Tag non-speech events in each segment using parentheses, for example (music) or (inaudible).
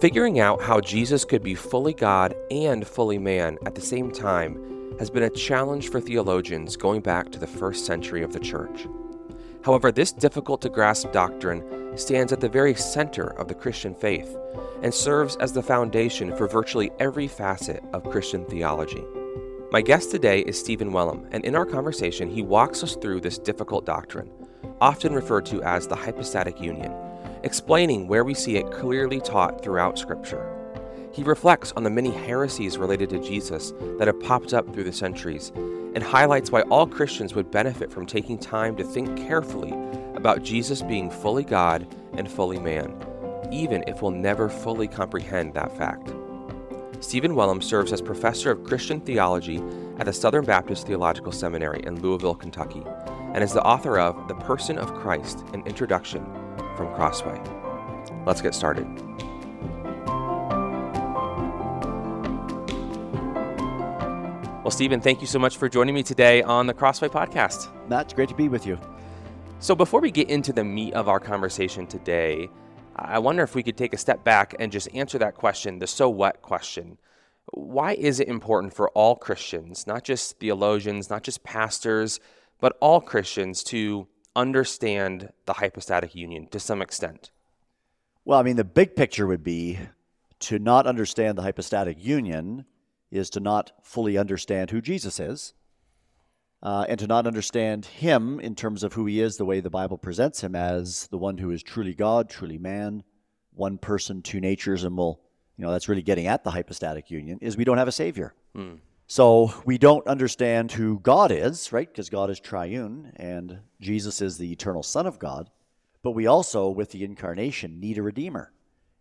Figuring out how Jesus could be fully God and fully man at the same time has been a challenge for theologians going back to the first century of the church. However, this difficult to grasp doctrine stands at the very center of the Christian faith and serves as the foundation for virtually every facet of Christian theology. My guest today is Stephen Wellum, and in our conversation, he walks us through this difficult doctrine, often referred to as the hypostatic union, explaining where we see it clearly taught throughout Scripture. He reflects on the many heresies related to Jesus that have popped up through the centuries and highlights why all Christians would benefit from taking time to think carefully about Jesus being fully God and fully man, even if we'll never fully comprehend that fact. Stephen Wellum serves as professor of Christian theology at the Southern Baptist Theological Seminary in Louisville, Kentucky, and is the author of The Person of Christ An Introduction from Crossway. Let's get started. Well, Stephen, thank you so much for joining me today on the Crossway podcast. It's great to be with you. So, before we get into the meat of our conversation today, I wonder if we could take a step back and just answer that question, the so what question. Why is it important for all Christians, not just theologians, not just pastors, but all Christians to understand the hypostatic union to some extent? Well, I mean, the big picture would be to not understand the hypostatic union is to not fully understand who Jesus is, uh, and to not understand him in terms of who he is, the way the Bible presents him as the one who is truly God, truly man, one person, two natures, and will, you know, that's really getting at the hypostatic union, is we don't have a Savior. Mm. So we don't understand who God is, right? Because God is triune and Jesus is the eternal Son of God. But we also, with the incarnation, need a Redeemer.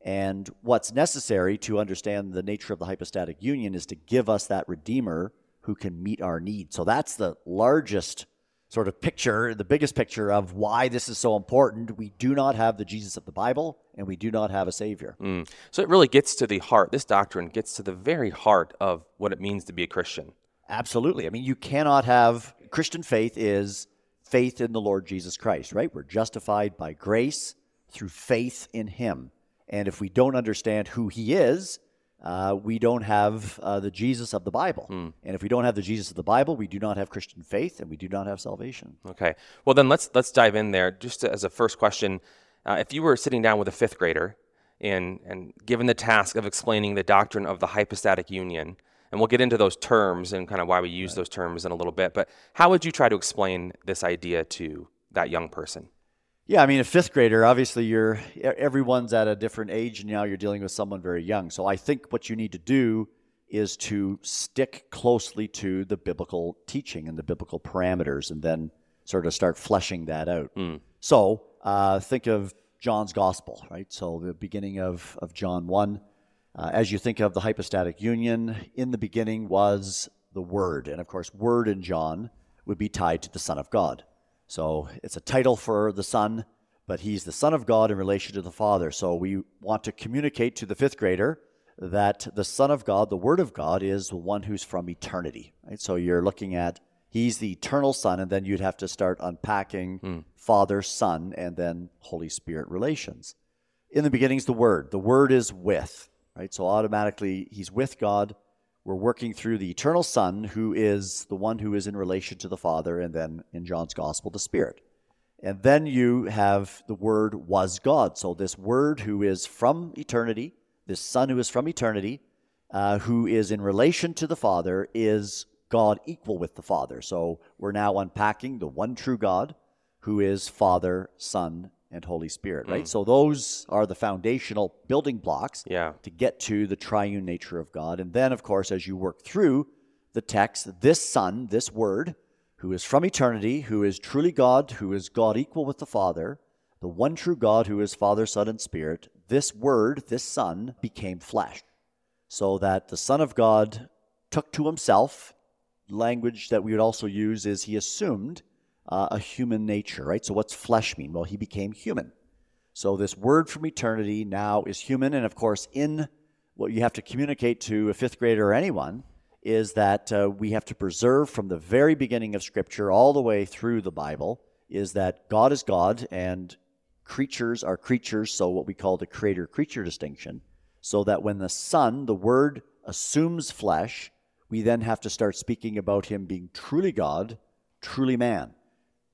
And what's necessary to understand the nature of the hypostatic union is to give us that Redeemer who can meet our needs. So that's the largest sort of picture, the biggest picture of why this is so important. We do not have the Jesus of the Bible, and we do not have a Savior. Mm. So it really gets to the heart. This doctrine gets to the very heart of what it means to be a Christian. Absolutely. I mean, you cannot have Christian faith is faith in the Lord Jesus Christ, right? We're justified by grace through faith in Him. And if we don't understand who he is, uh, we don't have uh, the Jesus of the Bible. Hmm. And if we don't have the Jesus of the Bible, we do not have Christian faith and we do not have salvation. Okay. Well, then let's let's dive in there. Just as a first question, uh, if you were sitting down with a fifth grader and and given the task of explaining the doctrine of the hypostatic union, and we'll get into those terms and kind of why we use right. those terms in a little bit, but how would you try to explain this idea to that young person? Yeah, I mean, a fifth grader, obviously, you're everyone's at a different age, and now you're dealing with someone very young. So I think what you need to do is to stick closely to the biblical teaching and the biblical parameters, and then sort of start fleshing that out. Mm. So uh, think of John's gospel, right? So the beginning of, of John 1. Uh, as you think of the hypostatic union, in the beginning was the Word. And of course, Word in John would be tied to the Son of God. So it's a title for the Son, but he's the Son of God in relation to the Father. So we want to communicate to the fifth grader that the Son of God, the Word of God, is the one who's from eternity. Right? So you're looking at he's the eternal Son, and then you'd have to start unpacking mm. Father, Son, and then Holy Spirit relations. In the beginning is the Word. The Word is with, right? So automatically he's with God we're working through the eternal Son, who is the one who is in relation to the Father, and then in John's Gospel, the Spirit. And then you have the Word was God. So, this Word who is from eternity, this Son who is from eternity, uh, who is in relation to the Father, is God equal with the Father. So, we're now unpacking the one true God, who is Father, Son, and Holy Spirit, right? Mm. So those are the foundational building blocks yeah. to get to the triune nature of God. And then, of course, as you work through the text, this Son, this Word, who is from eternity, who is truly God, who is God equal with the Father, the one true God who is Father, Son, and Spirit, this Word, this Son, became flesh. So that the Son of God took to himself, language that we would also use is he assumed uh, a human nature, right? So, what's flesh mean? Well, he became human. So, this word from eternity now is human. And of course, in what you have to communicate to a fifth grader or anyone is that uh, we have to preserve from the very beginning of Scripture all the way through the Bible is that God is God and creatures are creatures. So, what we call the creator creature distinction. so that when the Son, the Word, assumes flesh, we then have to start speaking about him being truly God, truly man.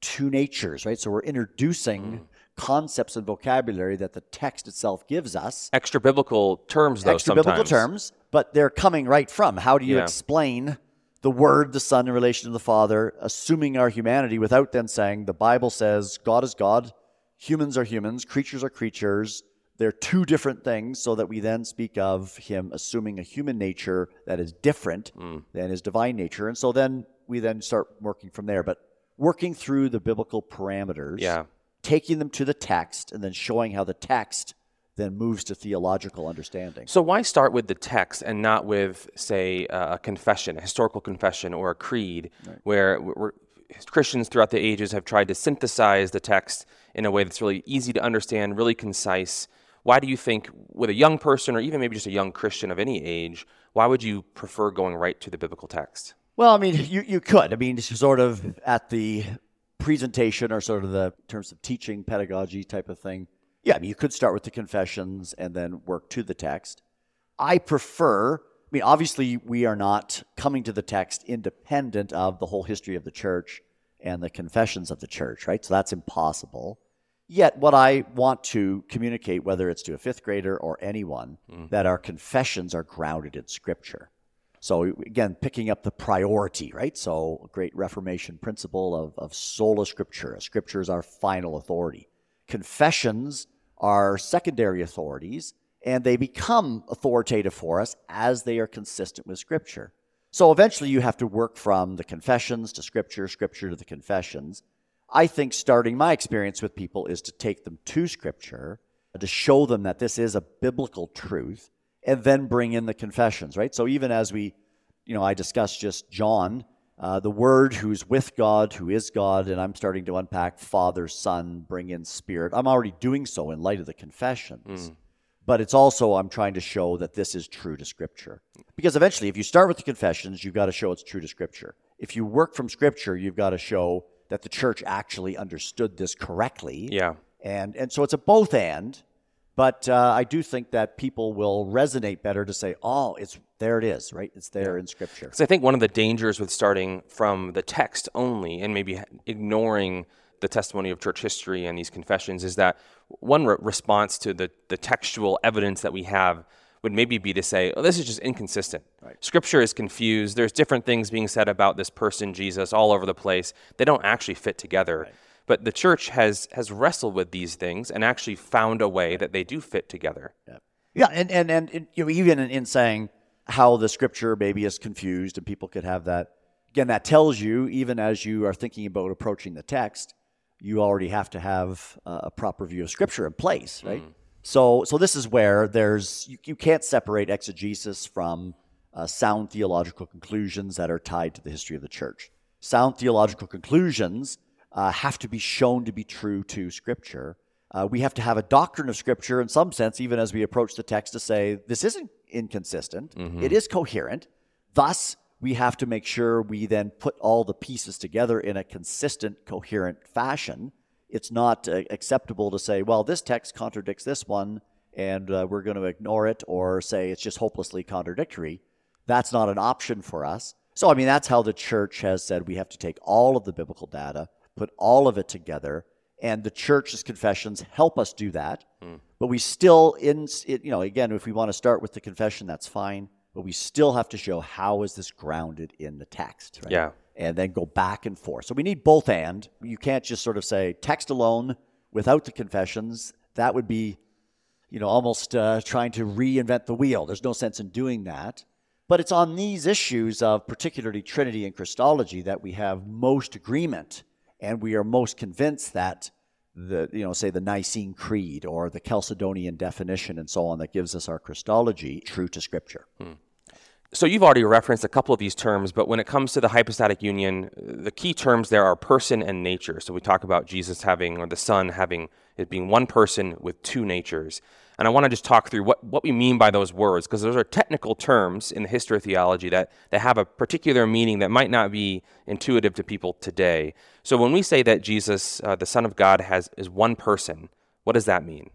Two natures, right? So we're introducing mm. concepts and vocabulary that the text itself gives us. Extra biblical terms, though, Extra biblical terms, but they're coming right from. How do you yeah. explain the Word, the Son, in relation to the Father, assuming our humanity without then saying the Bible says God is God, humans are humans, creatures are creatures, they're two different things, so that we then speak of him assuming a human nature that is different mm. than his divine nature. And so then we then start working from there. But working through the biblical parameters, yeah. taking them to the text, and then showing how the text then moves to theological understanding. So why start with the text and not with, say, a confession, a historical confession, or a creed, right. where Christians throughout the ages have tried to synthesize the text in a way that's really easy to understand, really concise, why do you think, with a young person or even maybe just a young Christian of any age, why would you prefer going right to the biblical text? Well, I mean, you, you could. I mean, sort of at the presentation or sort of the terms of teaching, pedagogy type of thing. Yeah, I mean, you could start with the confessions and then work to the text. I prefer, I mean, obviously, we are not coming to the text independent of the whole history of the church and the confessions of the church, right? So that's impossible. Yet, what I want to communicate, whether it's to a fifth grader or anyone, mm. that our confessions are grounded in Scripture. So, again, picking up the priority, right? So, great Reformation principle of, of sola scriptura. Scripture is our final authority. Confessions are secondary authorities, and they become authoritative for us as they are consistent with Scripture. So, eventually, you have to work from the confessions to Scripture, Scripture to the confessions. I think starting my experience with people is to take them to Scripture, to show them that this is a biblical truth, and then bring in the confessions, right? So even as we, you know, I discussed just John, uh, the Word who's with God, who is God, and I'm starting to unpack Father, Son, bring in Spirit. I'm already doing so in light of the confessions. Mm. But it's also, I'm trying to show that this is true to Scripture. Because eventually, if you start with the confessions, you've got to show it's true to Scripture. If you work from Scripture, you've got to show that the church actually understood this correctly. Yeah. And, and so it's a both and, but uh, I do think that people will resonate better to say, oh, it's there it is, right? It's there yeah. in Scripture. Because I think one of the dangers with starting from the text only and maybe ignoring the testimony of church history and these confessions is that one re- response to the, the textual evidence that we have would maybe be to say, oh, this is just inconsistent. Right. Scripture is confused. There's different things being said about this person, Jesus, all over the place. They don't actually fit together. Right. But the church has, has wrestled with these things and actually found a way that they do fit together. Yeah, yeah and, and, and you know, even in, in saying how the scripture maybe is confused and people could have that, again, that tells you, even as you are thinking about approaching the text, you already have to have a proper view of scripture in place, right? Mm. So, so this is where there's you, you can't separate exegesis from uh, sound theological conclusions that are tied to the history of the church. Sound theological conclusions uh, have to be shown to be true to Scripture. Uh, we have to have a doctrine of Scripture in some sense, even as we approach the text, to say this isn't inconsistent, mm-hmm. it is coherent. Thus, we have to make sure we then put all the pieces together in a consistent, coherent fashion it's not uh, acceptable to say, well, this text contradicts this one, and uh, we're going to ignore it, or say it's just hopelessly contradictory. That's not an option for us. So, I mean, that's how the church has said we have to take all of the biblical data, put all of it together, and the church's confessions help us do that. Mm. But we still, in you know, again, if we want to start with the confession, that's fine. But we still have to show how is this grounded in the text, right? Yeah and then go back and forth. So we need both and. You can't just sort of say text alone without the confessions. That would be, you know, almost uh, trying to reinvent the wheel. There's no sense in doing that. But it's on these issues of particularly Trinity and Christology that we have most agreement, and we are most convinced that the, you know, say the Nicene Creed or the Chalcedonian definition and so on that gives us our Christology true to Scripture. Hmm. So you've already referenced a couple of these terms, but when it comes to the hypostatic union, the key terms there are person and nature. So we talk about Jesus having, or the Son having, it being one person with two natures. And I want to just talk through what, what we mean by those words, because those are technical terms in the history of theology that, that have a particular meaning that might not be intuitive to people today. So when we say that Jesus, uh, the Son of God, has is one person, what does that mean?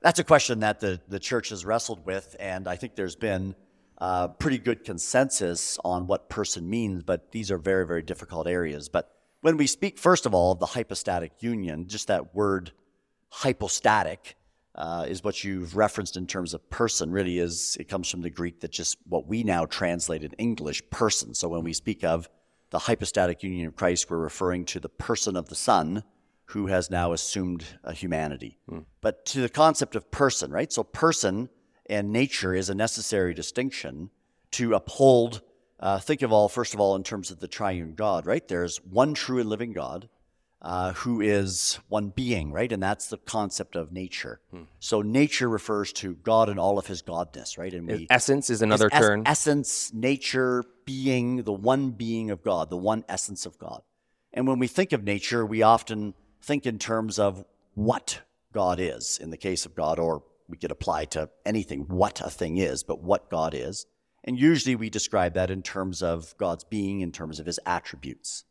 That's a question that the, the church has wrestled with, and I think there's been uh, pretty good consensus on what person means, but these are very, very difficult areas. But when we speak, first of all, of the hypostatic union, just that word hypostatic uh, is what you've referenced in terms of person, really is, it comes from the Greek that just what we now translate in English, person. So when we speak of the hypostatic union of Christ, we're referring to the person of the Son who has now assumed a humanity. Hmm. But to the concept of person, right? So person and nature is a necessary distinction to uphold. Uh, think of all, first of all, in terms of the triune God, right? There's one true and living God uh, who is one being, right? And that's the concept of nature. Hmm. So nature refers to God and all of his godness, right? And we, essence is another term. essence, nature, being, the one being of God, the one essence of God. And when we think of nature, we often think in terms of what God is in the case of God, or we could apply to anything what a thing is, but what God is. And usually we describe that in terms of God's being, in terms of his attributes.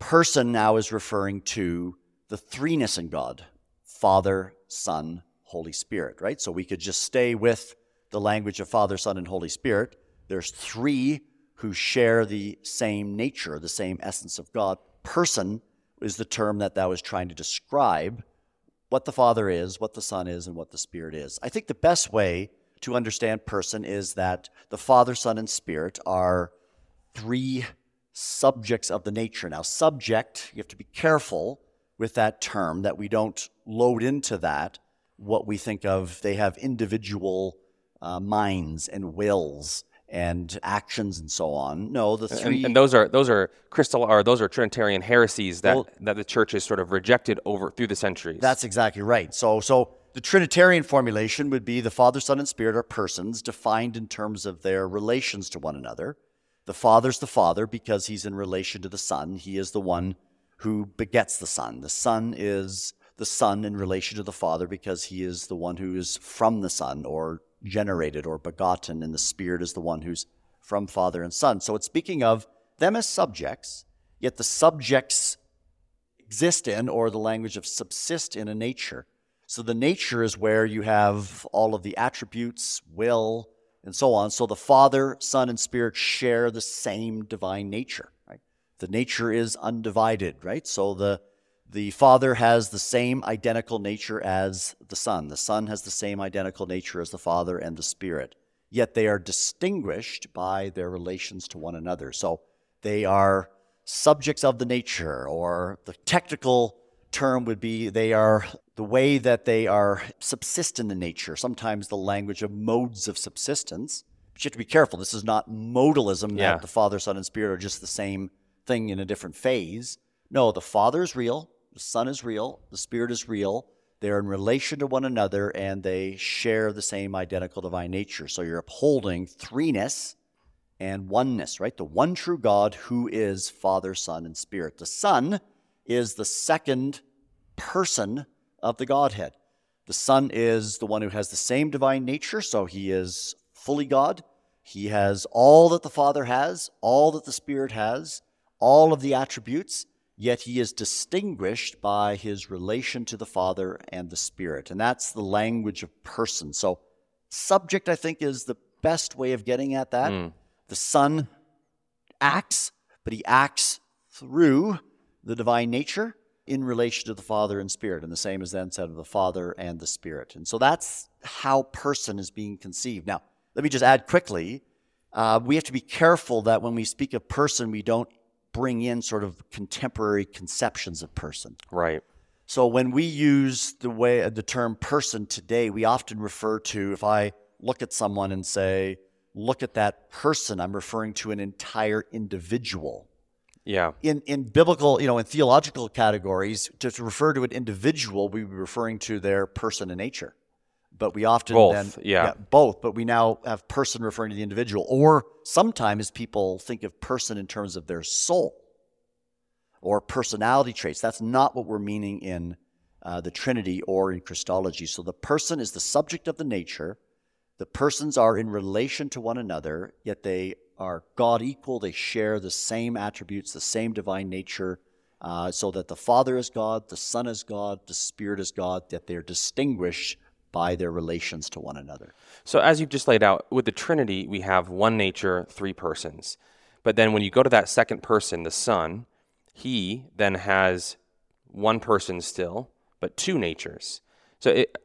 Person now is referring to the threeness in God Father, Son, Holy Spirit, right? So we could just stay with the language of Father, Son, and Holy Spirit. There's three who share the same nature, the same essence of God. Person is the term that that was trying to describe what the Father is, what the Son is, and what the Spirit is. I think the best way to understand person is that the Father, Son, and Spirit are three subjects of the nature. Now, subject, you have to be careful with that term that we don't load into that what we think of. They have individual uh, minds and wills and actions and so on. No, the three and, and, those are those are crystal or those are Trinitarian heresies that well, that the church has sort of rejected over through the centuries. That's exactly right. So so the Trinitarian formulation would be the Father, Son, and Spirit are persons defined in terms of their relations to one another. The Father's the Father because he's in relation to the Son. He is the one who begets the Son. The Son is the Son in relation to the Father because he is the one who is from the Son or generated or begotten, and the Spirit is the one who's from Father and Son. So it's speaking of them as subjects, yet the subjects exist in, or the language of subsist in, a nature. So the nature is where you have all of the attributes, will, and so on. So the Father, Son, and Spirit share the same divine nature. Right? The nature is undivided, right? So the the Father has the same identical nature as the Son. The Son has the same identical nature as the Father and the Spirit. Yet they are distinguished by their relations to one another. So they are subjects of the nature, or the technical term would be they are the way that they are subsistent in the nature. Sometimes the language of modes of subsistence. But you have to be careful. This is not modalism yeah. that the Father, Son, and Spirit are just the same thing in a different phase. No, the Father is real, the Son is real, the Spirit is real. They're in relation to one another and they share the same identical divine nature. So you're upholding threeness and oneness, right? The one true God who is Father, Son, and Spirit. The Son is the second person of the Godhead. The Son is the one who has the same divine nature, so he is fully God. He has all that the Father has, all that the Spirit has, all of the attributes yet he is distinguished by his relation to the Father and the Spirit. And that's the language of person. So, subject, I think, is the best way of getting at that. Mm. The Son acts, but he acts through the divine nature in relation to the Father and Spirit. And the same is then said of the Father and the Spirit. And so that's how person is being conceived. Now, let me just add quickly uh, we have to be careful that when we speak of person, we don't bring in sort of contemporary conceptions of person. Right. So when we use the way the term person today, we often refer to if I look at someone and say, "Look at that person," I'm referring to an entire individual. Yeah. In in biblical, you know, in theological categories, to, to refer to an individual, we would be referring to their person and nature but we often both, then yeah. yeah. both but we now have person referring to the individual or sometimes people think of person in terms of their soul or personality traits that's not what we're meaning in uh, the trinity or in christology so the person is the subject of the nature the persons are in relation to one another yet they are god equal they share the same attributes the same divine nature uh, so that the father is god the son is god the spirit is god that they're distinguished by their relations to one another. So, as you've just laid out, with the Trinity, we have one nature, three persons. But then when you go to that second person, the Son, he then has one person still, but two natures. So, it,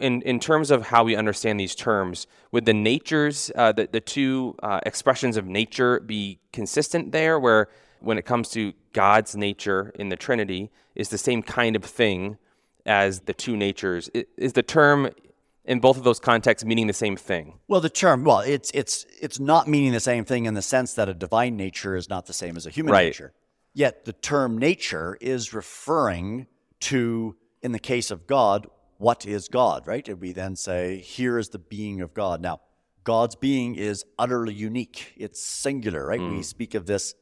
in, in terms of how we understand these terms, would the natures, uh, the, the two uh, expressions of nature be consistent there, where when it comes to God's nature in the Trinity, is the same kind of thing as the two natures? Is the term in both of those contexts meaning the same thing? Well, the term, well, it's it's it's not meaning the same thing in the sense that a divine nature is not the same as a human Right. nature. Yet the term nature is referring to, in the case of God, what is God, right? And we then say, here is the being of God. Now, God's being is utterly unique. It's singular, right? We speak of this.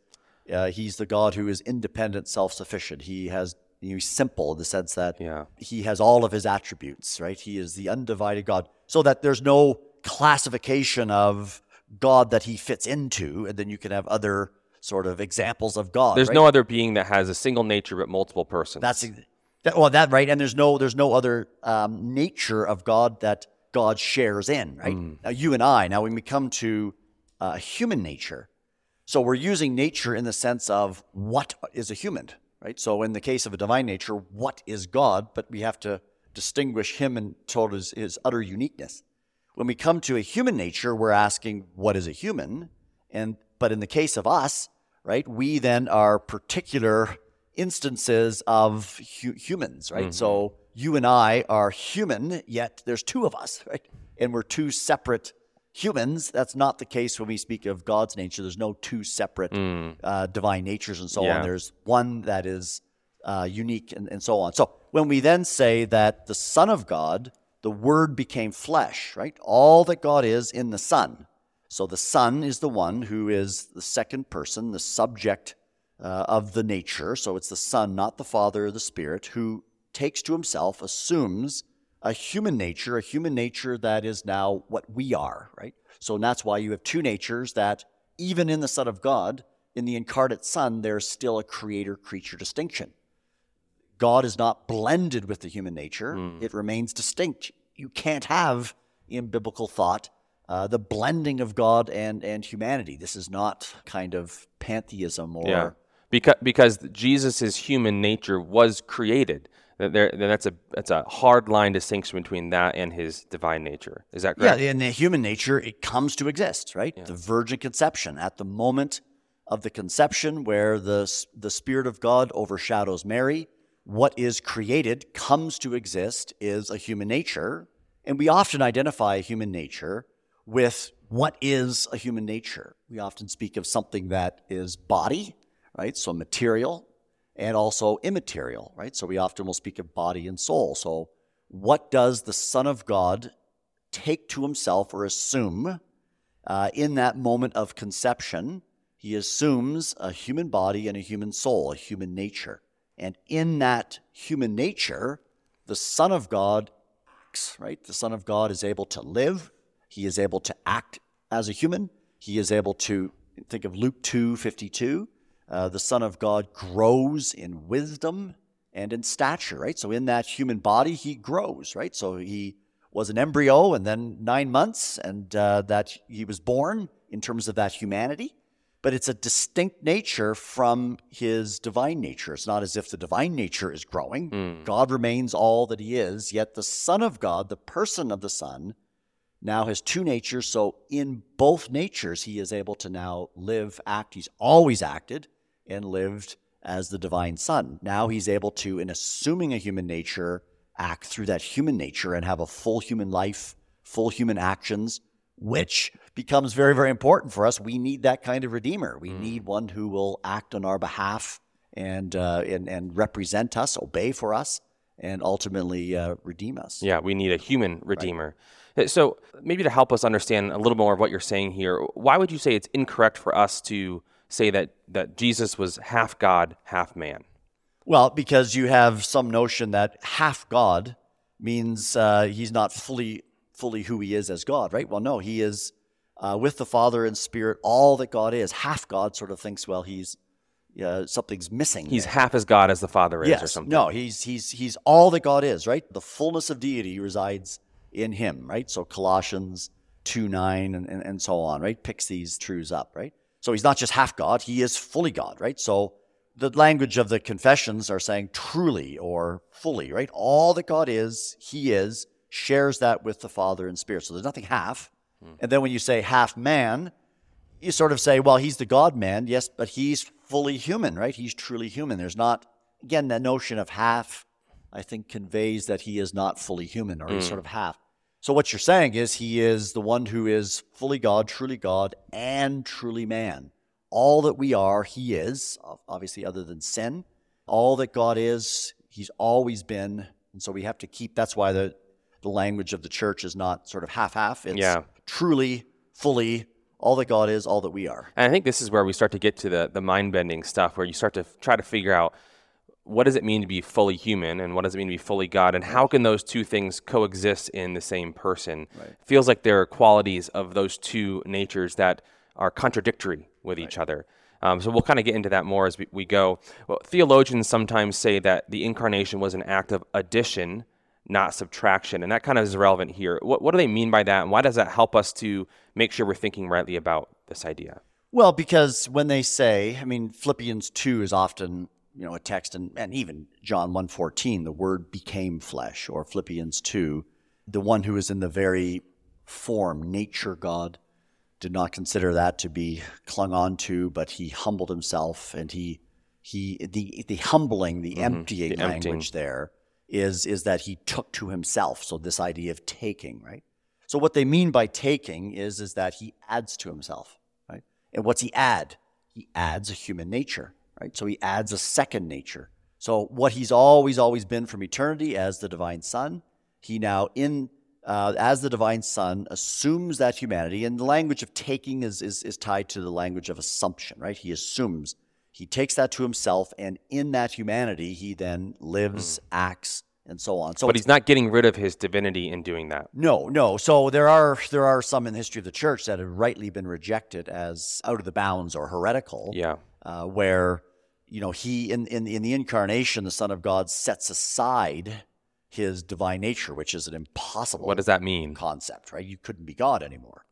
Uh, he's the God who is independent, self-sufficient. He has he's simple in the sense that Yeah. he has all of his attributes, right? He is the undivided God. So that there's no classification of God that he fits into, and then you can have other sort of examples of God. There's right? no other being that has a single nature but multiple persons. That's that, well, that right, and there's no there's no other um, nature of God that God shares in, right? Now you and I. Now when we come to uh, human nature, so we're using nature in the sense of what is a human, right? So in the case of a divine nature, what is God? But we have to distinguish him and told his, his utter uniqueness. When we come to a human nature, we're asking what is a human, and but in the case of us, right, we then are particular instances of hu- humans, right? So you and I are human, yet there's two of us, (laughs) right? And we're two separate humans. That's not the case when we speak of God's nature. There's no two separate uh, divine natures and so Yeah. on. There's one that is uh, unique and, and so on. So when we then say that the Son of God, the Word became flesh, right? All that God is in the Son. So the Son is the one who is the second person, the subject uh, of the nature. So it's the Son, not the Father or the Spirit, who takes to himself, assumes a human nature, a human nature that is now what we are, right? So that's why you have two natures that, even in the Son of God, in the incarnate Son, there's still a creator creature distinction. God is not blended with the human nature, it remains distinct. You can't have, in biblical thought, uh, the blending of God and, and humanity. This is not kind of pantheism or. yeah. Because because Jesus' human nature was created. There, that's a that's a hard line distinction between that and his divine nature. Is that correct? Yeah, in the human nature, it comes to exist, right? The virgin conception. At the moment of the conception, where the, the Spirit of God overshadows Mary, what is created comes to exist is a human nature. And we often identify a human nature with what is a human nature. We often speak of something that is body, right? So material, and also immaterial, right? So we often will speak of body and soul. So, what does the Son of God take to himself or assume uh, in that moment of conception? He assumes a human body and a human soul, a human nature. And in that human nature, the Son of God acts, right? The Son of God is able to live, he is able to act as a human, he is able to think of Luke 2 52. Uh, the Son of God grows in wisdom and in stature, right? So in that human body, he grows, right? So he was an embryo and then nine months, and uh, that he was born in terms of that humanity. But it's a distinct nature from his divine nature. It's not as if the divine nature is growing. God remains all that he is, yet the Son of God, the person of the Son, now has two natures. So in both natures, he is able to now live, act. He's always acted and lived as the divine Son. Now he's able to, in assuming a human nature, act through that human nature and have a full human life, full human actions, which becomes very, very important for us. We need that kind of redeemer. We need one who will act on our behalf and uh, and, and represent us, obey for us, and ultimately uh, redeem us. Yeah, we need a human redeemer. Uh, So maybe to help us understand a little more of what you're saying here, why would you say it's incorrect for us to say that that Jesus was half God, half man? Well, because you have some notion that half God means uh, he's not fully fully who he is as God, right? Well, no, he is uh, with the Father and Spirit, all that God is. Half God sort of thinks, well, he's uh, something's missing. He's there. half as God as the Father is, or something. no, he's he's he's all that God is, right? The fullness of deity resides in him, right? So Colossians 2 9 and, and, and so on, right? Picks these truths up, right? So he's not just half God, he is fully God, right? So the language of the confessions are saying truly or fully, right? All that God is, he is, shares that with the Father and Spirit. So there's nothing half. Hmm. And then when you say half man, you sort of say, well, he's the God man, yes, but he's fully human, right? He's truly human. There's not, again, that notion of half, I think, conveys that he is not fully human or mm. he's sort of half. So what you're saying is he is the one who is fully God, truly God, and truly man. All that we are, he is, obviously, other than sin. All that God is, he's always been. And so we have to keep, that's why the, the language of the church is not sort of half half. It's yeah. truly, fully, all that God is, all that we are. And I think this is where we start to get to the, the mind bending stuff, where you start to try to figure out what does it mean to be fully human and what does it mean to be fully God, and how can those two things coexist in the same person? Right. Feels like there are qualities of those two natures that are contradictory with right. each other. Um, so we'll kind of get into that more as we, we go. Well, theologians sometimes say that the incarnation was an act of addition not subtraction. And that kind of is relevant here. What, what do they mean by that? And why does that help us to make sure we're thinking rightly about this idea? Well, because when they say, I mean, Philippians 2 is often, you know, a text, and, and even John 1.14, the word became flesh, or Philippians 2, the one who is in the very form, nature God, did not consider that to be clung on to, but he humbled himself and he, he the, the humbling, the mm-hmm. emptying the language emptying. there is, is that he took to himself. So this idea of taking, right? So what they mean by taking is, is that he adds to himself, right? And what's he add? He adds a human nature, right? So he adds a second nature. So what he's always, always been from eternity as the divine son, he now in uh, as the divine son assumes that humanity and the language of taking is, is, is tied to the language of assumption right he assumes he takes that to himself, and in that humanity, he then lives, mm. acts, and so on. So, but he's not getting rid of his divinity in doing that. No, no. So there are there are some in the history of the church that have rightly been rejected as out of the bounds or heretical. Yeah. Uh, where you know he in, in in the incarnation, the Son of God sets aside his divine nature, which is an impossible. What does that mean? Concept, right? You couldn't be God anymore,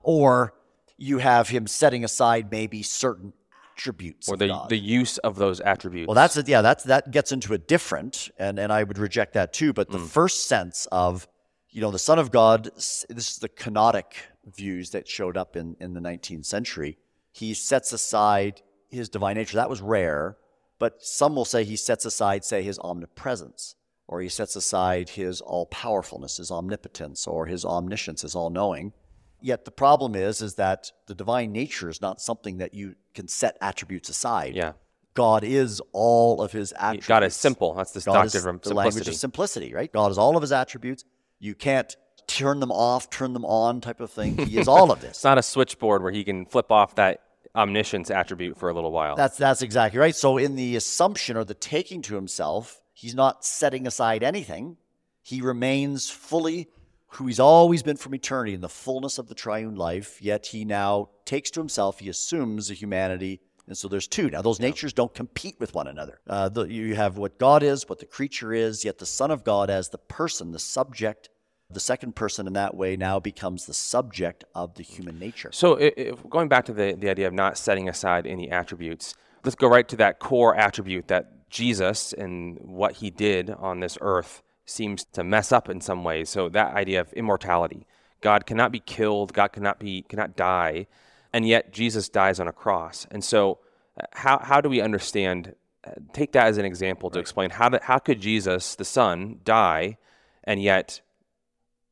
or you have him setting aside maybe certain attributes or the the use of those attributes. Well, that's it. Yeah, that's that gets into a different, and and I would reject that too. But the mm. first sense of you know the Son of God, this is the kenotic views that showed up in in the 19th century. He sets aside his divine nature. That was rare, but some will say he sets aside, say, his omnipresence, or he sets aside his all powerfulness, his omnipotence, or his omniscience, his all knowing. Yet the problem is, is that the divine nature is not something that you can set attributes aside. Yeah. God is all of his attributes. God is simple. That's this God doctrine from the language of simplicity, right? God is all of his attributes. You can't turn them off, turn them on type of thing. He is all of (laughs) this. it's not a switchboard where he can flip off that omniscience attribute for a little while. That's that's exactly right. So in the assumption or the taking to himself, he's not setting aside anything. He remains fully who he's always been from eternity in the fullness of the triune life, yet he now takes to himself, he assumes a humanity. And so there's two. Now, those yeah. natures don't compete with one another. Uh, the, you have what God is, what the creature is, yet the Son of God as the person, the subject, the second person in that way now becomes the subject of the human nature. So, if, going back to the, the idea of not setting aside any attributes, let's go right to that core attribute that Jesus and what he did on this earth seems to mess up in some ways. So that idea of immortality, God cannot be killed, God cannot be cannot die, and yet Jesus dies on a cross. And so, uh, how how do we understand? Uh, take that as an example to right. explain how how could Jesus, the Son, die, and yet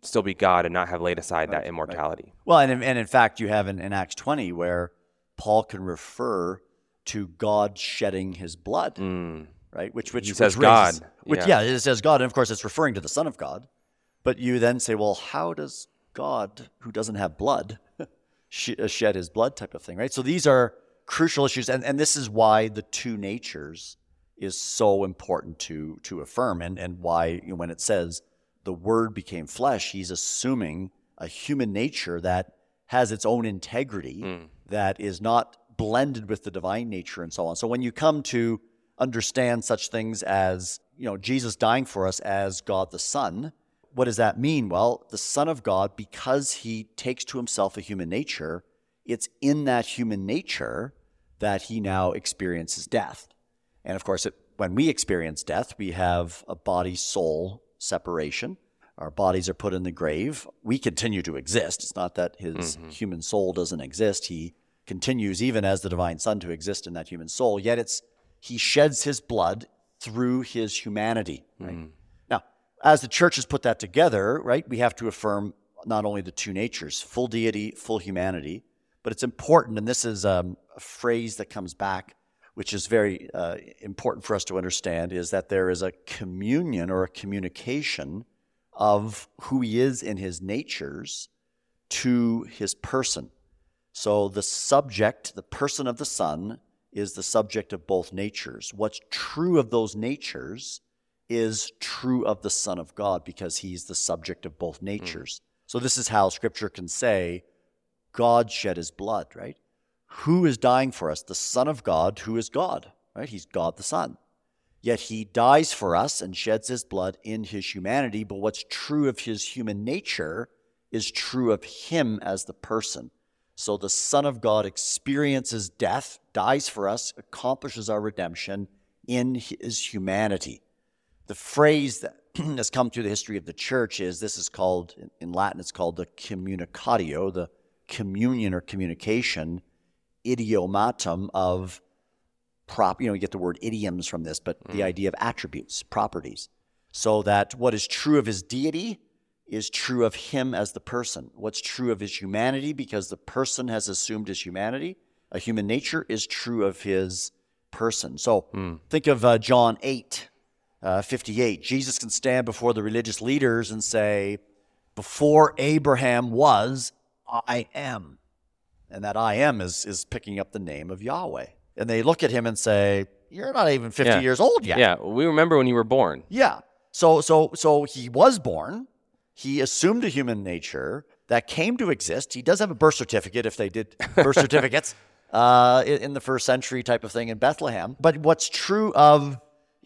still be God and not have laid aside right. that immortality. Right. Well, and in, and in fact, you have in, in Acts twenty where Paul can refer to God shedding His blood. Mm right? Which which he says which God. which yeah. yeah, it says God, and of course it's referring to the Son of God. But you then say, well, how does God, who doesn't have blood, (laughs) uh, shed his blood type of thing, right? So these are crucial issues, and, and this is why the two natures is so important to to affirm, and and why you know, when it says the Word became flesh, he's assuming a human nature that has its own integrity, mm. that is not blended with the divine nature, and so on. So when you come to understand such things as, you know, Jesus dying for us as God the Son, what does that mean? Well, the Son of God, because he takes to himself a human nature, it's in that human nature that he now experiences death. And of course, it, when we experience death, we have a body soul separation. Our bodies are put in the grave. We continue to exist. It's not that his mm-hmm. human soul doesn't exist. He continues, even as the divine Son, to exist in that human soul. Yet it's he sheds his blood through his humanity. Right? Mm. Now, as the church has put that together, right, we have to affirm not only the two natures, full deity, full humanity, but it's important, and this is um, a phrase that comes back, which is very uh, important for us to understand, is that there is a communion or a communication of who he is in his natures to his person. So the subject, the person of the Son, is the subject of both natures. What's true of those natures is true of the Son of God because he's the subject of both natures. Mm. So this is how Scripture can say, God shed his blood, right? Who is dying for us? The Son of God, who is God, right? He's God the Son. Yet he dies for us and sheds his blood in his humanity. But what's true of his human nature is true of him as the person. So the Son of God experiences death, dies for us, accomplishes our redemption in his humanity. The phrase that (clears throat) has come through the history of the church is this is called, in Latin, it's called the communicatio, the communion or communication, idiomatum of prop, you know, you get the word idioms from this, but mm. the idea of attributes, properties. So that what is true of his deity is true of him as the person. What's true of his humanity, because the person has assumed his humanity, a human nature, is true of his person. So mm. think of uh, John 8, uh, 58. Jesus can stand before the religious leaders and say, Before Abraham was, I am. And that I am is, is picking up the name of Yahweh. And they look at him and say, You're not even 50 yeah. years old yet. Yeah, we remember when you were born. Yeah. So so so he was born he assumed a human nature that came to exist. He does have a birth certificate if they did (laughs) birth certificates uh, in the first century type of thing in Bethlehem. But what's true of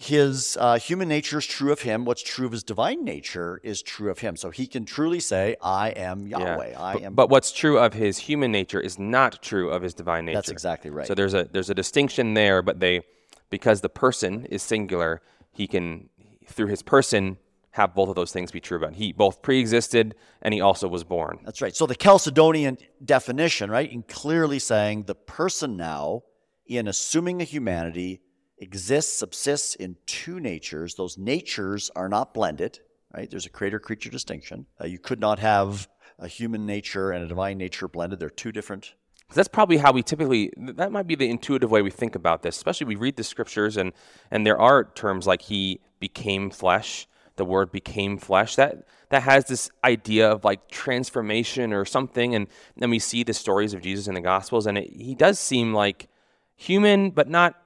his uh, human nature is true of him. What's true of his divine nature is true of him. So he can truly say, "I am Yahweh. Yeah. I but, am." But what's true of his human nature is not true of his divine nature. That's exactly right. So there's a there's a distinction there, but they because the person is singular, he can through his person have both of those things be true about. Him. He both pre-existed and he also was born. That's right. So the Chalcedonian definition, right, in clearly saying the person now, in assuming a humanity, exists, subsists in two natures. Those natures are not blended, right? There's a creator-creature distinction. Uh, you could not have a human nature and a divine nature blended. They're two different that's probably how we typically that might be the intuitive way we think about this especially we read the scriptures and and there are terms like he became flesh the word became flesh that that has this idea of like transformation or something and then we see the stories of jesus in the gospels and it, he does seem like human but not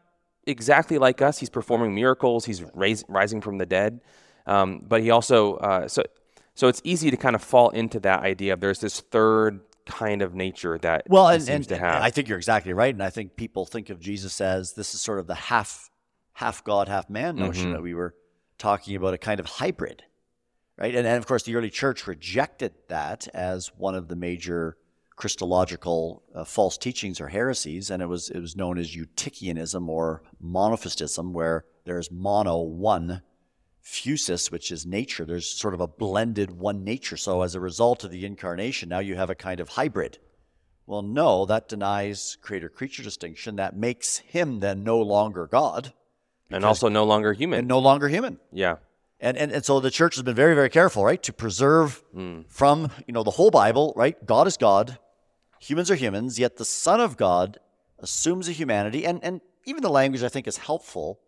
exactly like us he's performing miracles he's raise, rising from the dead um, but he also uh, so so it's easy to kind of fall into that idea of there's this third kind of nature that well and, seems and, to have. I think you're exactly right, and I think people think of Jesus as this is sort of the half half God, half man notion mm-hmm. that we were talking about a kind of hybrid, right? And, and of course, the early church rejected that as one of the major Christological uh, false teachings or heresies, and it was it was known as Eutychianism or Monophysism, where there's mono one, physis, which is nature. There's sort of a blended one nature. So as a result of the incarnation, now you have a kind of hybrid. Well, no, that denies creator creature distinction. That makes him then no longer God and also no longer human. And no longer human. Yeah. And, and, and so the church has been very, very careful, right, to preserve mm. from, you know, the whole Bible, right? God is God, humans are humans, yet the Son of God assumes a humanity. And, and even the language, I think, is helpful.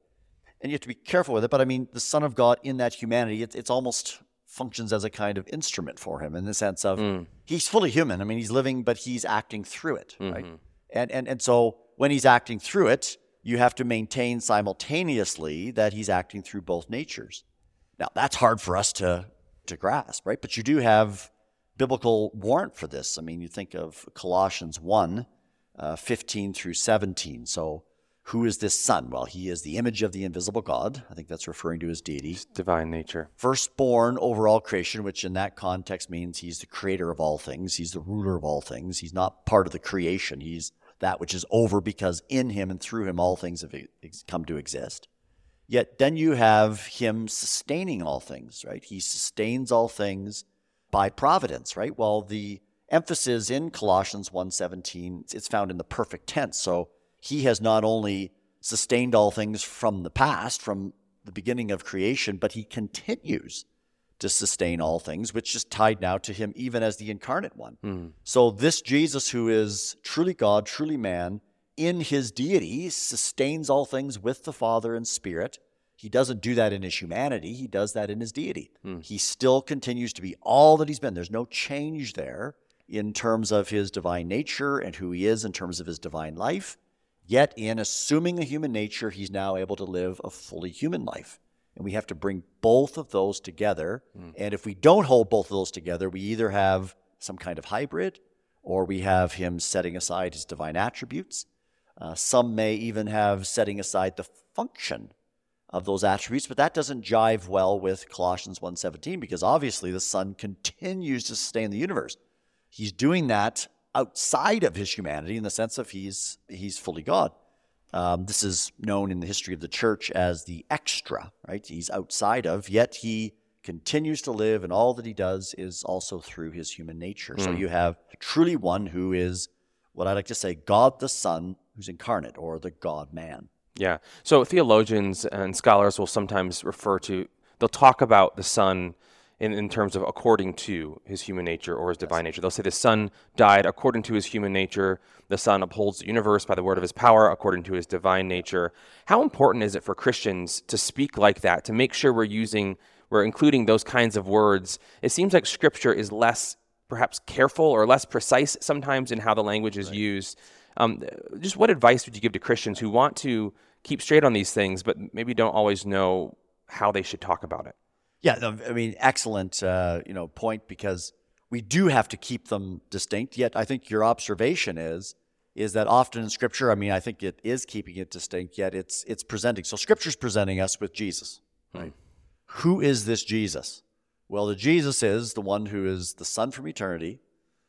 And you have to be careful with it. But I mean, the Son of God in that humanity, it, it's almost functions as a kind of instrument for him in the sense of mm. he's fully human. I mean, he's living, but he's acting through it, mm-hmm. right? And, and, and so when he's acting through it, you have to maintain simultaneously that he's acting through both natures. Now, that's hard for us to, to grasp, right? But you do have biblical warrant for this. I mean, you think of Colossians 1 uh, 15 through 17. So, Who is this Son? Well, he is the image of the invisible God. I think that's referring to his deity. Divine nature. Firstborn over all creation, which in that context means he's the creator of all things. He's the ruler of all things. He's not part of the creation. He's that which is over because in him and through him all things have come to exist. Yet then you have him sustaining all things, right? He sustains all things by providence, right? Well, the emphasis in Colossians 1:17 it's found in the perfect tense. So he has not only sustained all things from the past, from the beginning of creation, but he continues to sustain all things, which is tied now to him even as the incarnate one. Mm. So, this Jesus, who is truly God, truly man, in his deity, sustains all things with the Father and Spirit. He doesn't do that in his humanity, he does that in his deity. Mm. He still continues to be all that he's been. There's no change there in terms of his divine nature and who he is in terms of his divine life. Yet, in assuming a human nature, he's now able to live a fully human life. And we have to bring both of those together. Mm. And if we don't hold both of those together, we either have some kind of hybrid or we have him setting aside his divine attributes. Uh, some may even have setting aside the function of those attributes, but that doesn't jive well with Colossians 1:17 because obviously the Son continues to sustain the universe. He's doing that outside of his humanity in the sense of he's he's fully God. Um, this is known in the history of the church as the extra, right? He's outside of, yet he continues to live, and all that he does is also through his human nature. Mm. So hmm. you have truly one who is what I like to say God the Son who's incarnate, or the God man. Yeah. So theologians and scholars will sometimes refer to, they'll talk about the Son in, in terms of according to his human nature or his divine nature. They'll say the Son died according to his human nature. The Son upholds the universe by the word of his power according to his divine nature. How important is it for Christians to speak like that, to make sure we're using, we're including those kinds of words? It seems like Scripture is less perhaps careful or less precise sometimes in how the language is right. used. Um, just what advice would you give to Christians who want to keep straight on these things, but maybe don't always know how they should talk about it? Yeah, I mean, excellent, uh, you know, point because we do have to keep them distinct. Yet, I think your observation is is that often in Scripture, I mean, I think it is keeping it distinct. Yet, it's it's presenting. So, Scripture's presenting us with Jesus. Right? Hmm. Who is this Jesus? Well, the Jesus is the one who is the Son from eternity,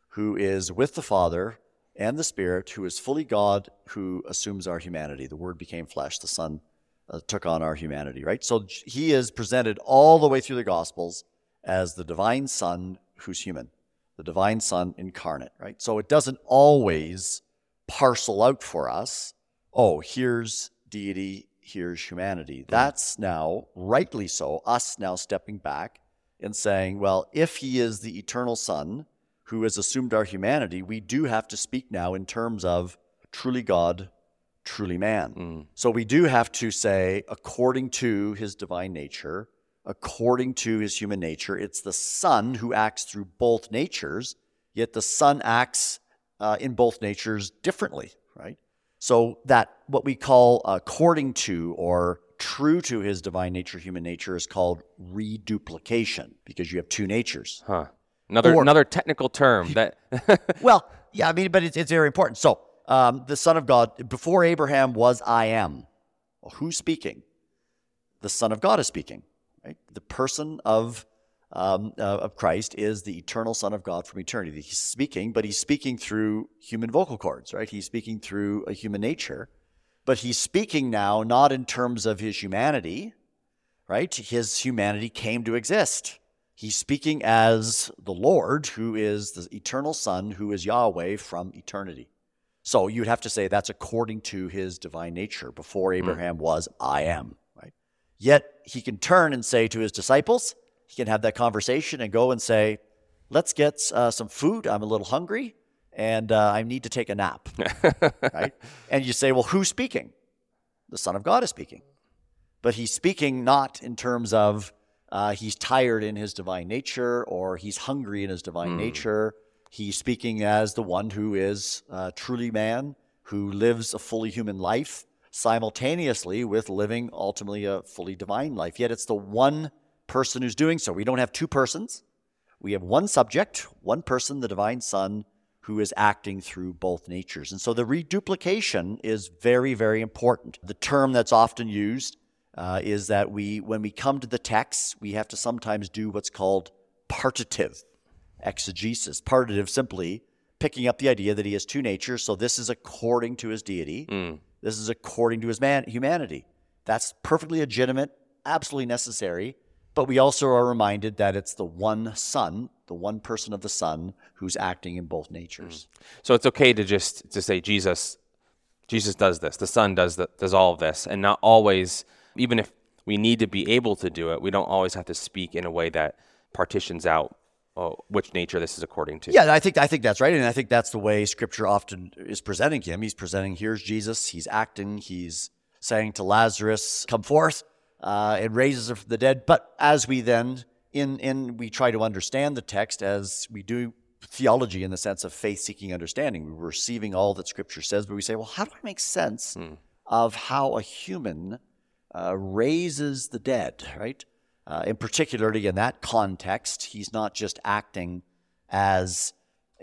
who is with the Father and the Spirit, who is fully God, who assumes our humanity. The Word became flesh. The Son uh, took on our humanity, right? So he is presented all the way through the Gospels as the divine Son who's human, the divine Son incarnate, right? So it doesn't always parcel out for us, oh, here's deity, here's humanity. Mm. That's now, rightly so, us now stepping back and saying, well, if he is the eternal Son who has assumed our humanity, we do have to speak now in terms of truly God, truly man. Mm. So we do have to say, according to his divine nature, according to his human nature, it's the Son who acts through both natures, yet the Son acts uh, in both natures differently, right? So that what we call according to or true to his divine nature, human nature, is called reduplication because you have two natures. Huh. Another or, another technical term that. (laughs) well, yeah, I mean, but it's, it's very important. So um, the Son of God, before Abraham was I am. Well, who's speaking? The Son of God is speaking. Right? The person of um, uh, of Christ is the eternal Son of God from eternity. He's speaking, but he's speaking through human vocal cords, right? He's speaking through a human nature, but he's speaking now not in terms of his humanity, right? His humanity came to exist. He's speaking as the Lord, who is the eternal Son, who is Yahweh from eternity. So you'd have to say that's according to his divine nature. Before hmm. Abraham mm. was, I am. Right? Yet he can turn and say to his disciples, he can have that conversation and go and say, let's get uh, some food. I'm a little hungry and uh, I need to take a nap. (laughs) right? And you say, well, who's speaking? The Son of God is speaking. But he's speaking not in terms of uh, he's tired in his divine nature or he's hungry in his divine mm. nature He's speaking as the one who is uh, truly man, who lives a fully human life simultaneously with living ultimately a fully divine life. Yet it's the one person who's doing so. We don't have two persons. We have one subject, one person, the divine Son, who is acting through both natures. And so the reduplication is very, very important. The term that's often used uh, is that we, when we come to the text, we have to sometimes do what's called partitive exegesis. Partitive simply picking up the idea that he has two natures. So this is according to his deity. Mm. This is according to his man- humanity. That's perfectly legitimate, absolutely necessary. But we also are reminded that it's the one Son, the one person of the Son, who's acting in both natures. Mm. So it's okay to just to say Jesus, Jesus does this. The Son does the, does all of this, and not always. Even if we need to be able to do it, we don't always have to speak in a way that partitions out oh, which nature this is according to. Yeah, I think I think that's right, and I think that's the way Scripture often is presenting him. He's presenting here's Jesus. He's acting. He's saying to Lazarus, "Come forth," uh, and raises him from the dead. But as we then in in we try to understand the text as we do theology in the sense of faith-seeking understanding, we're receiving all that Scripture says, but we say, well, how do I make sense hmm. of how a human uh, raises the dead? Right. Uh, in particularly in that context, he's not just acting as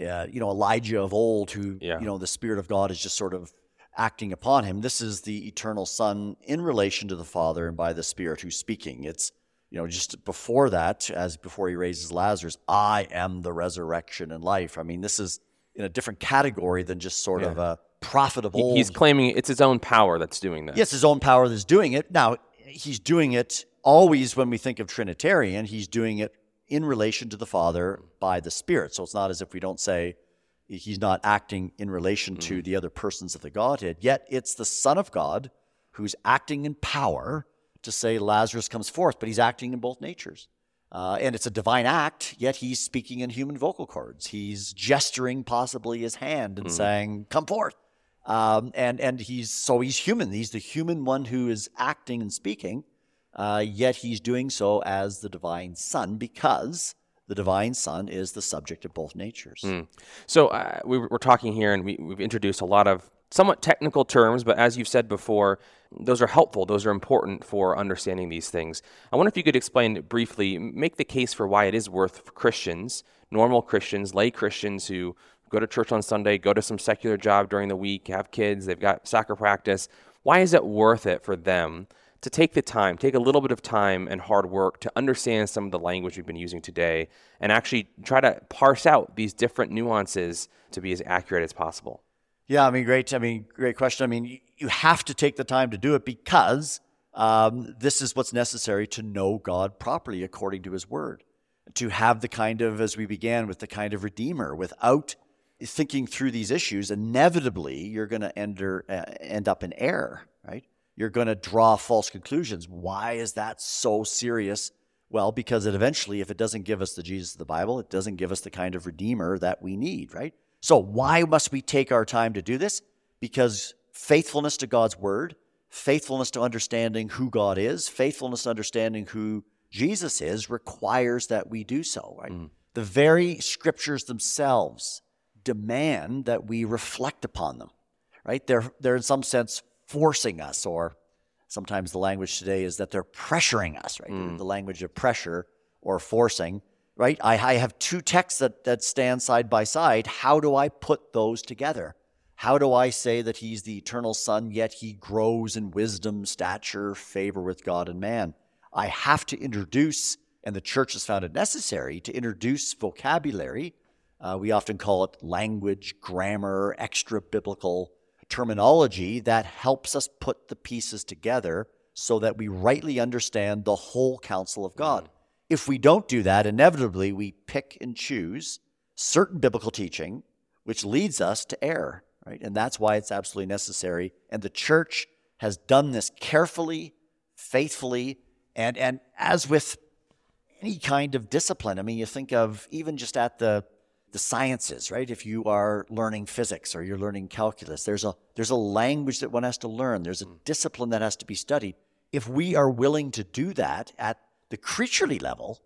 uh, you know Elijah of old, who yeah. you know the Spirit of God is just sort of acting upon him. This is the eternal Son in relation to the Father and by the Spirit who's speaking. It's you know just before that, as before he raises Lazarus, I am the resurrection and life. I mean, this is in a different category than just sort yeah. of a prophet of old. He's claiming it's his own power that's doing this. Yes, his own power that's doing it. Now he's doing it always when we think of Trinitarian, he's doing it in relation to the Father by the Spirit. So it's not as if we don't say he's not acting in relation mm. to the other persons of the Godhead. Yet it's the Son of God who's acting in power to say Lazarus comes forth, but he's acting in both natures. Uh, and it's a divine act, yet he's speaking in human vocal cords. He's gesturing possibly his hand and mm. saying, Come forth. Um, and and he's so he's human. He's the human one who is acting and speaking uh, yet he's doing so as the divine Son because the divine Son is the subject of both natures. Mm. So uh, we, are talking here, and we, we've introduced a lot of somewhat technical terms, but as you've said before, those are helpful. Those are important for understanding these things. I wonder if you could explain briefly, make the case for why it is worth Christians, normal Christians, lay Christians who go to church on Sunday, go to some secular job during the week, have kids, they've got soccer practice. Why is it worth it for them to take the time, take a little bit of time and hard work to understand some of the language we've been using today and actually try to parse out these different nuances to be as accurate as possible. Yeah, I mean, great. I mean, great question. I mean, you have to take the time to do it because um, this is what's necessary to know God properly according to His Word. To have the kind of, as we began with, the kind of Redeemer. Without thinking through these issues, inevitably you're going to enter, uh, end up in error, right? you're going to draw false conclusions. Why is that so serious? Well, because it eventually, if it doesn't give us the Jesus of the Bible, it doesn't give us the kind of Redeemer that we need, right? So, why must we take our time to do this? Because faithfulness to God's word, faithfulness to understanding who God is, faithfulness to understanding who Jesus is requires that we do so, right? Mm. The very scriptures themselves demand that we reflect upon them, right? They're, they're in some sense forcing us, or sometimes the language today is that they're pressuring us, right? Mm. The language of pressure or forcing, right? I, I have two texts that, that stand side by side. How do I put those together? How do I say that he's the eternal Son, yet he grows in wisdom, stature, favor with God and man? I have to introduce, and the church has found it necessary to introduce vocabulary. Uh, we often call it language, grammar, extra biblical terminology that helps us put the pieces together so that we rightly understand the whole counsel of God. If we don't do that, inevitably we pick and choose certain biblical teaching, which leads us to error, right? And that's why it's absolutely necessary. And the church has done this carefully, faithfully, and, and as with any kind of discipline, I mean, you think of even just at the the sciences, right? If you are learning physics or you're learning calculus, there's a there's a language that one has to learn. There's a discipline that has to be studied. If we are willing to do that at the creaturely level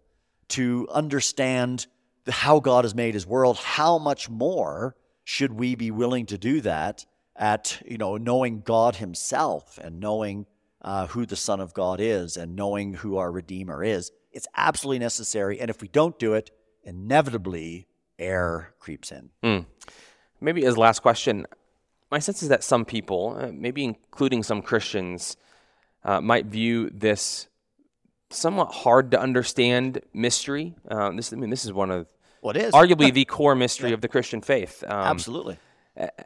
to understand the, how God has made his world, how much more should we be willing to do that at, you know, knowing God himself and knowing uh, who the Son of God is and knowing who our Redeemer is? It's absolutely necessary. And if we don't do it, inevitably error creeps in. Mm. Maybe as last question, my sense is that some people, uh, maybe including some Christians, uh, might view this somewhat hard to understand mystery. Uh, this, I mean, this is one of What is arguably (laughs) the core mystery of the Christian faith. Um, absolutely?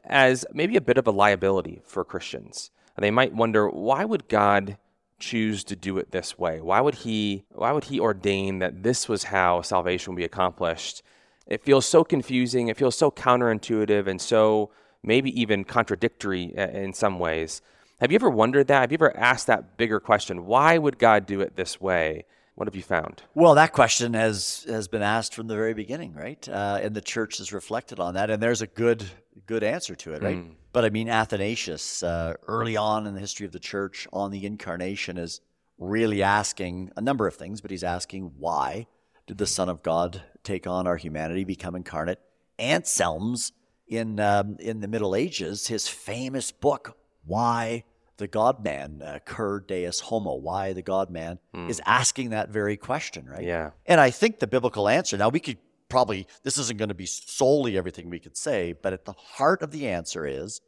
As maybe a bit of a liability for Christians. They might wonder why would God choose to do it this way? Why would he why would he ordain that this was how salvation would be accomplished? It feels so confusing, it feels so counterintuitive and so maybe even contradictory in some ways. Have you ever wondered that? Have you ever asked that bigger question? Why would God do it this way? What have you found? Well, that question has has been asked from the very beginning, right? Uh, and the church has reflected on that, and there's a good good answer to it, right? But I mean, Athanasius, uh, early on in the history of the church, on the incarnation, is really asking a number of things, but he's asking why did the Son of God take on our humanity, become incarnate? Anselm's in um, in the Middle Ages, his famous book, Why the God Man, uh, Cur Deus Homo, Why the God Man, is asking that very question, right? Yeah. And I think the biblical answer, now we could probably, this isn't going to be solely everything we could say, but at the heart of the answer is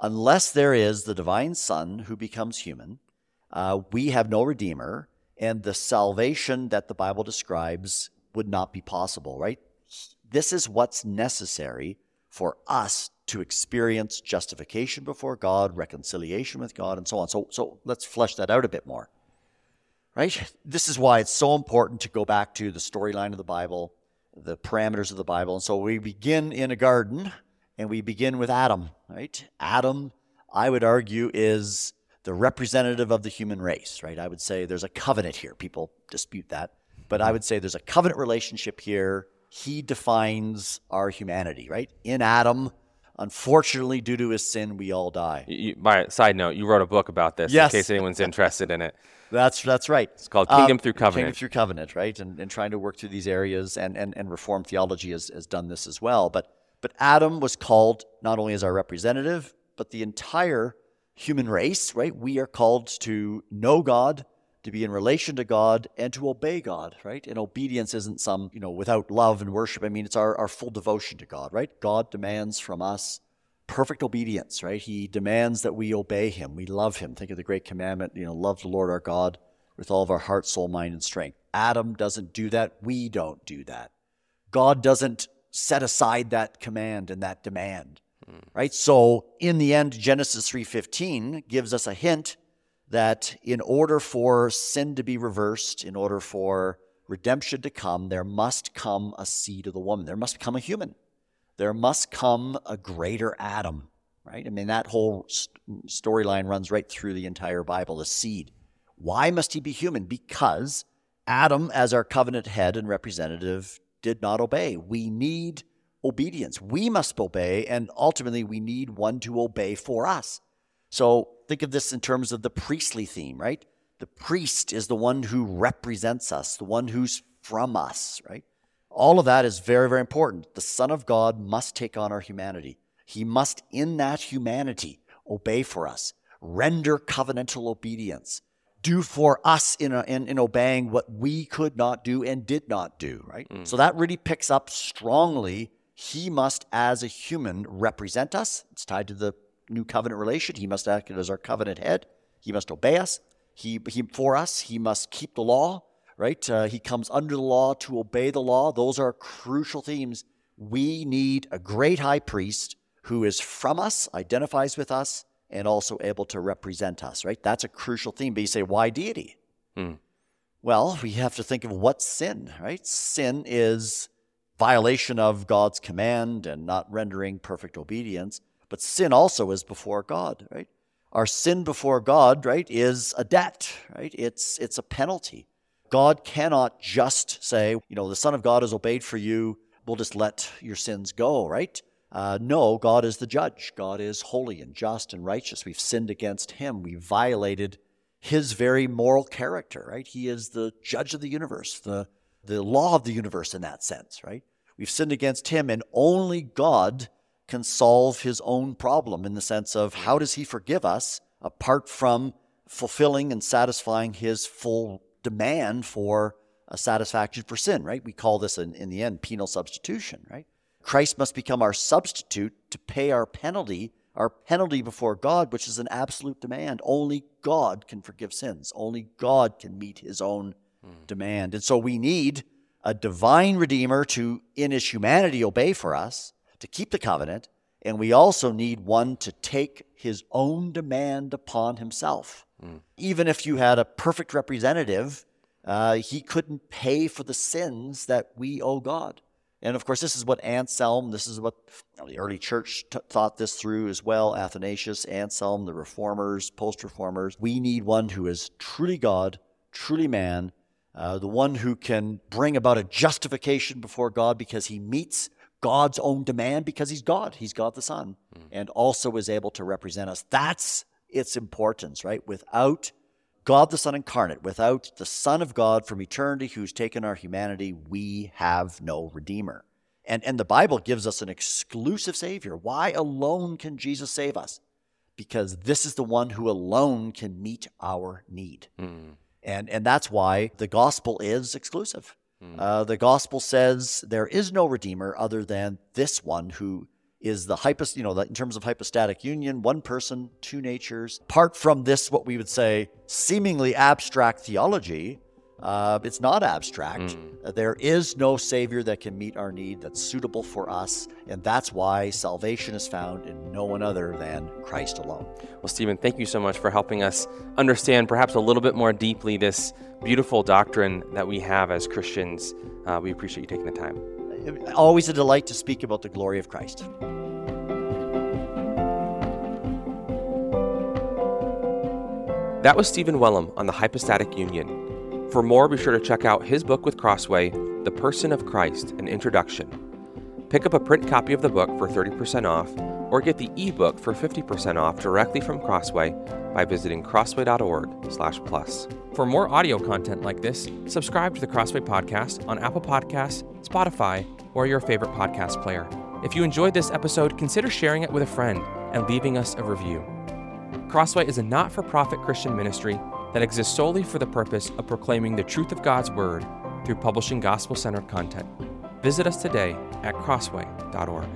unless there is the divine Son who becomes human, uh, we have no Redeemer, and the salvation that the Bible describes would not be possible, right? This is what's necessary for us to experience justification before God, reconciliation with God, and so on. So, so let's flesh that out a bit more right? This is why it's so important to go back to the storyline of the Bible, the parameters of the Bible. And so we begin in a garden and we begin with Adam, right? Adam, I would argue, is the representative of the human race, right? I would say there's a covenant here. People dispute that. But I mm-hmm. would say there's a covenant relationship here. He defines our humanity, right? In Adam, unfortunately, due to his sin, we all die. You, by side note, you wrote a book about this Yes. in case anyone's interested in it. (laughs) That's that's right. It's called Kingdom uh, Through Covenant. Kingdom through covenant, right? And, and trying to work through these areas, and and, and Reformed theology has, has done this as well. But but Adam was called not only as our representative, but the entire human race, right? We are called to know God, to be in relation to God, and to obey God, right? And obedience isn't some you know without love and worship. I mean, it's our our full devotion to God, right? God demands from us perfect obedience, right? He demands that we obey him. We love him. Think of the great commandment, you know, love the Lord our God with all of our heart, soul, mind, and strength. Adam doesn't do that. We don't do that. God doesn't set aside that command and that demand. Right? So in the end, Genesis 3:15 gives us a hint that in order for sin to be reversed, in order for redemption to come, there must come a seed of the woman. There must come a human there must come a greater Adam, right? I mean, that whole st- storyline runs right through the entire Bible, the seed. Why must he be human? Because Adam, as our covenant head and representative, did not obey. We need obedience. We must obey, and ultimately, we need one to obey for us. So think of this in terms of the priestly theme, right? The priest is the one who represents us, the one who's from us, right? All of that is very, very important. The Son of God must take on our humanity. He must, in that humanity, obey for us, render covenantal obedience, do for us in, a, in, in obeying what we could not do and did not do, right? Mm. So that really picks up strongly. He must, as a human, represent us. It's tied to the new covenant relation. He must act as our covenant head. He must obey us. He, he for us, he must keep the law right? Uh, he comes under the law to obey the law. Those are crucial themes. We need a great high priest who is from us, identifies with us, and also able to represent us, right? That's a crucial theme. But you say, why deity? Well, we have to think of what's sin, right? Sin is violation of God's command and not rendering perfect obedience. But sin also is before God, right? Our sin before God, right, is a debt, right? It's it's a penalty. God cannot just say, you know, the Son of God has obeyed for you. We'll just let your sins go, right? Uh, no, God is the judge. God is holy and just and righteous. We've sinned against him. We violated his very moral character, right? He is the judge of the universe, the, the law of the universe in that sense, right? We've sinned against him, and only God can solve his own problem in the sense of how does he forgive us apart from fulfilling and satisfying his full demand for a satisfaction for sin, right? We call this in, in the end penal substitution, right? Christ must become our substitute to pay our penalty, our penalty before God, which is an absolute demand. Only God can forgive sins, only God can meet his own mm. demand. And so we need a divine Redeemer to, in his humanity, obey for us, to keep the covenant. And we also need one to take his own demand upon himself. Mm. Even if you had a perfect representative, uh, he couldn't pay for the sins that we owe God. And of course, this is what Anselm, this is what you know, the early church t- thought this through as well. Athanasius, Anselm, the reformers, post reformers. We need one who is truly God, truly man, uh, the one who can bring about a justification before God because he meets God's own demand because he's God. He's God the Son, mm. and also is able to represent us. That's its importance, right? Without God the Son incarnate, without the Son of God from eternity who's taken our humanity, we have no Redeemer. And, and the Bible gives us an exclusive Savior. Why alone can Jesus save us? Because this is the one who alone can meet our need. Mm. And, and that's why the gospel is exclusive. Mm. Uh, the gospel says there is no Redeemer other than this one who is the hypos, you know, in terms of hypostatic union, one person, two natures. Apart from this, what we would say seemingly abstract theology, uh, it's not abstract. Mm. There is no Savior that can meet our need that's suitable for us, and that's why salvation is found in no one other than Christ alone. Well, Stephen, thank you so much for helping us understand perhaps a little bit more deeply this beautiful doctrine that we have as Christians. Uh, we appreciate you taking the time. Always a delight to speak about the glory of Christ. That was Stephen Wellum on the hypostatic union. For more, be sure to check out his book with Crossway, The Person of Christ An Introduction. Pick up a print copy of the book for 30% off, or get the ebook for 50% off directly from Crossway by visiting crossway.org/plus. For more audio content like this, subscribe to the Crossway podcast on Apple Podcasts, Spotify, or your favorite podcast player. If you enjoyed this episode, consider sharing it with a friend and leaving us a review. Crossway is a not for profit Christian ministry that exists solely for the purpose of proclaiming the truth of God's Word through publishing gospel centered content. Visit us today at crossway.org.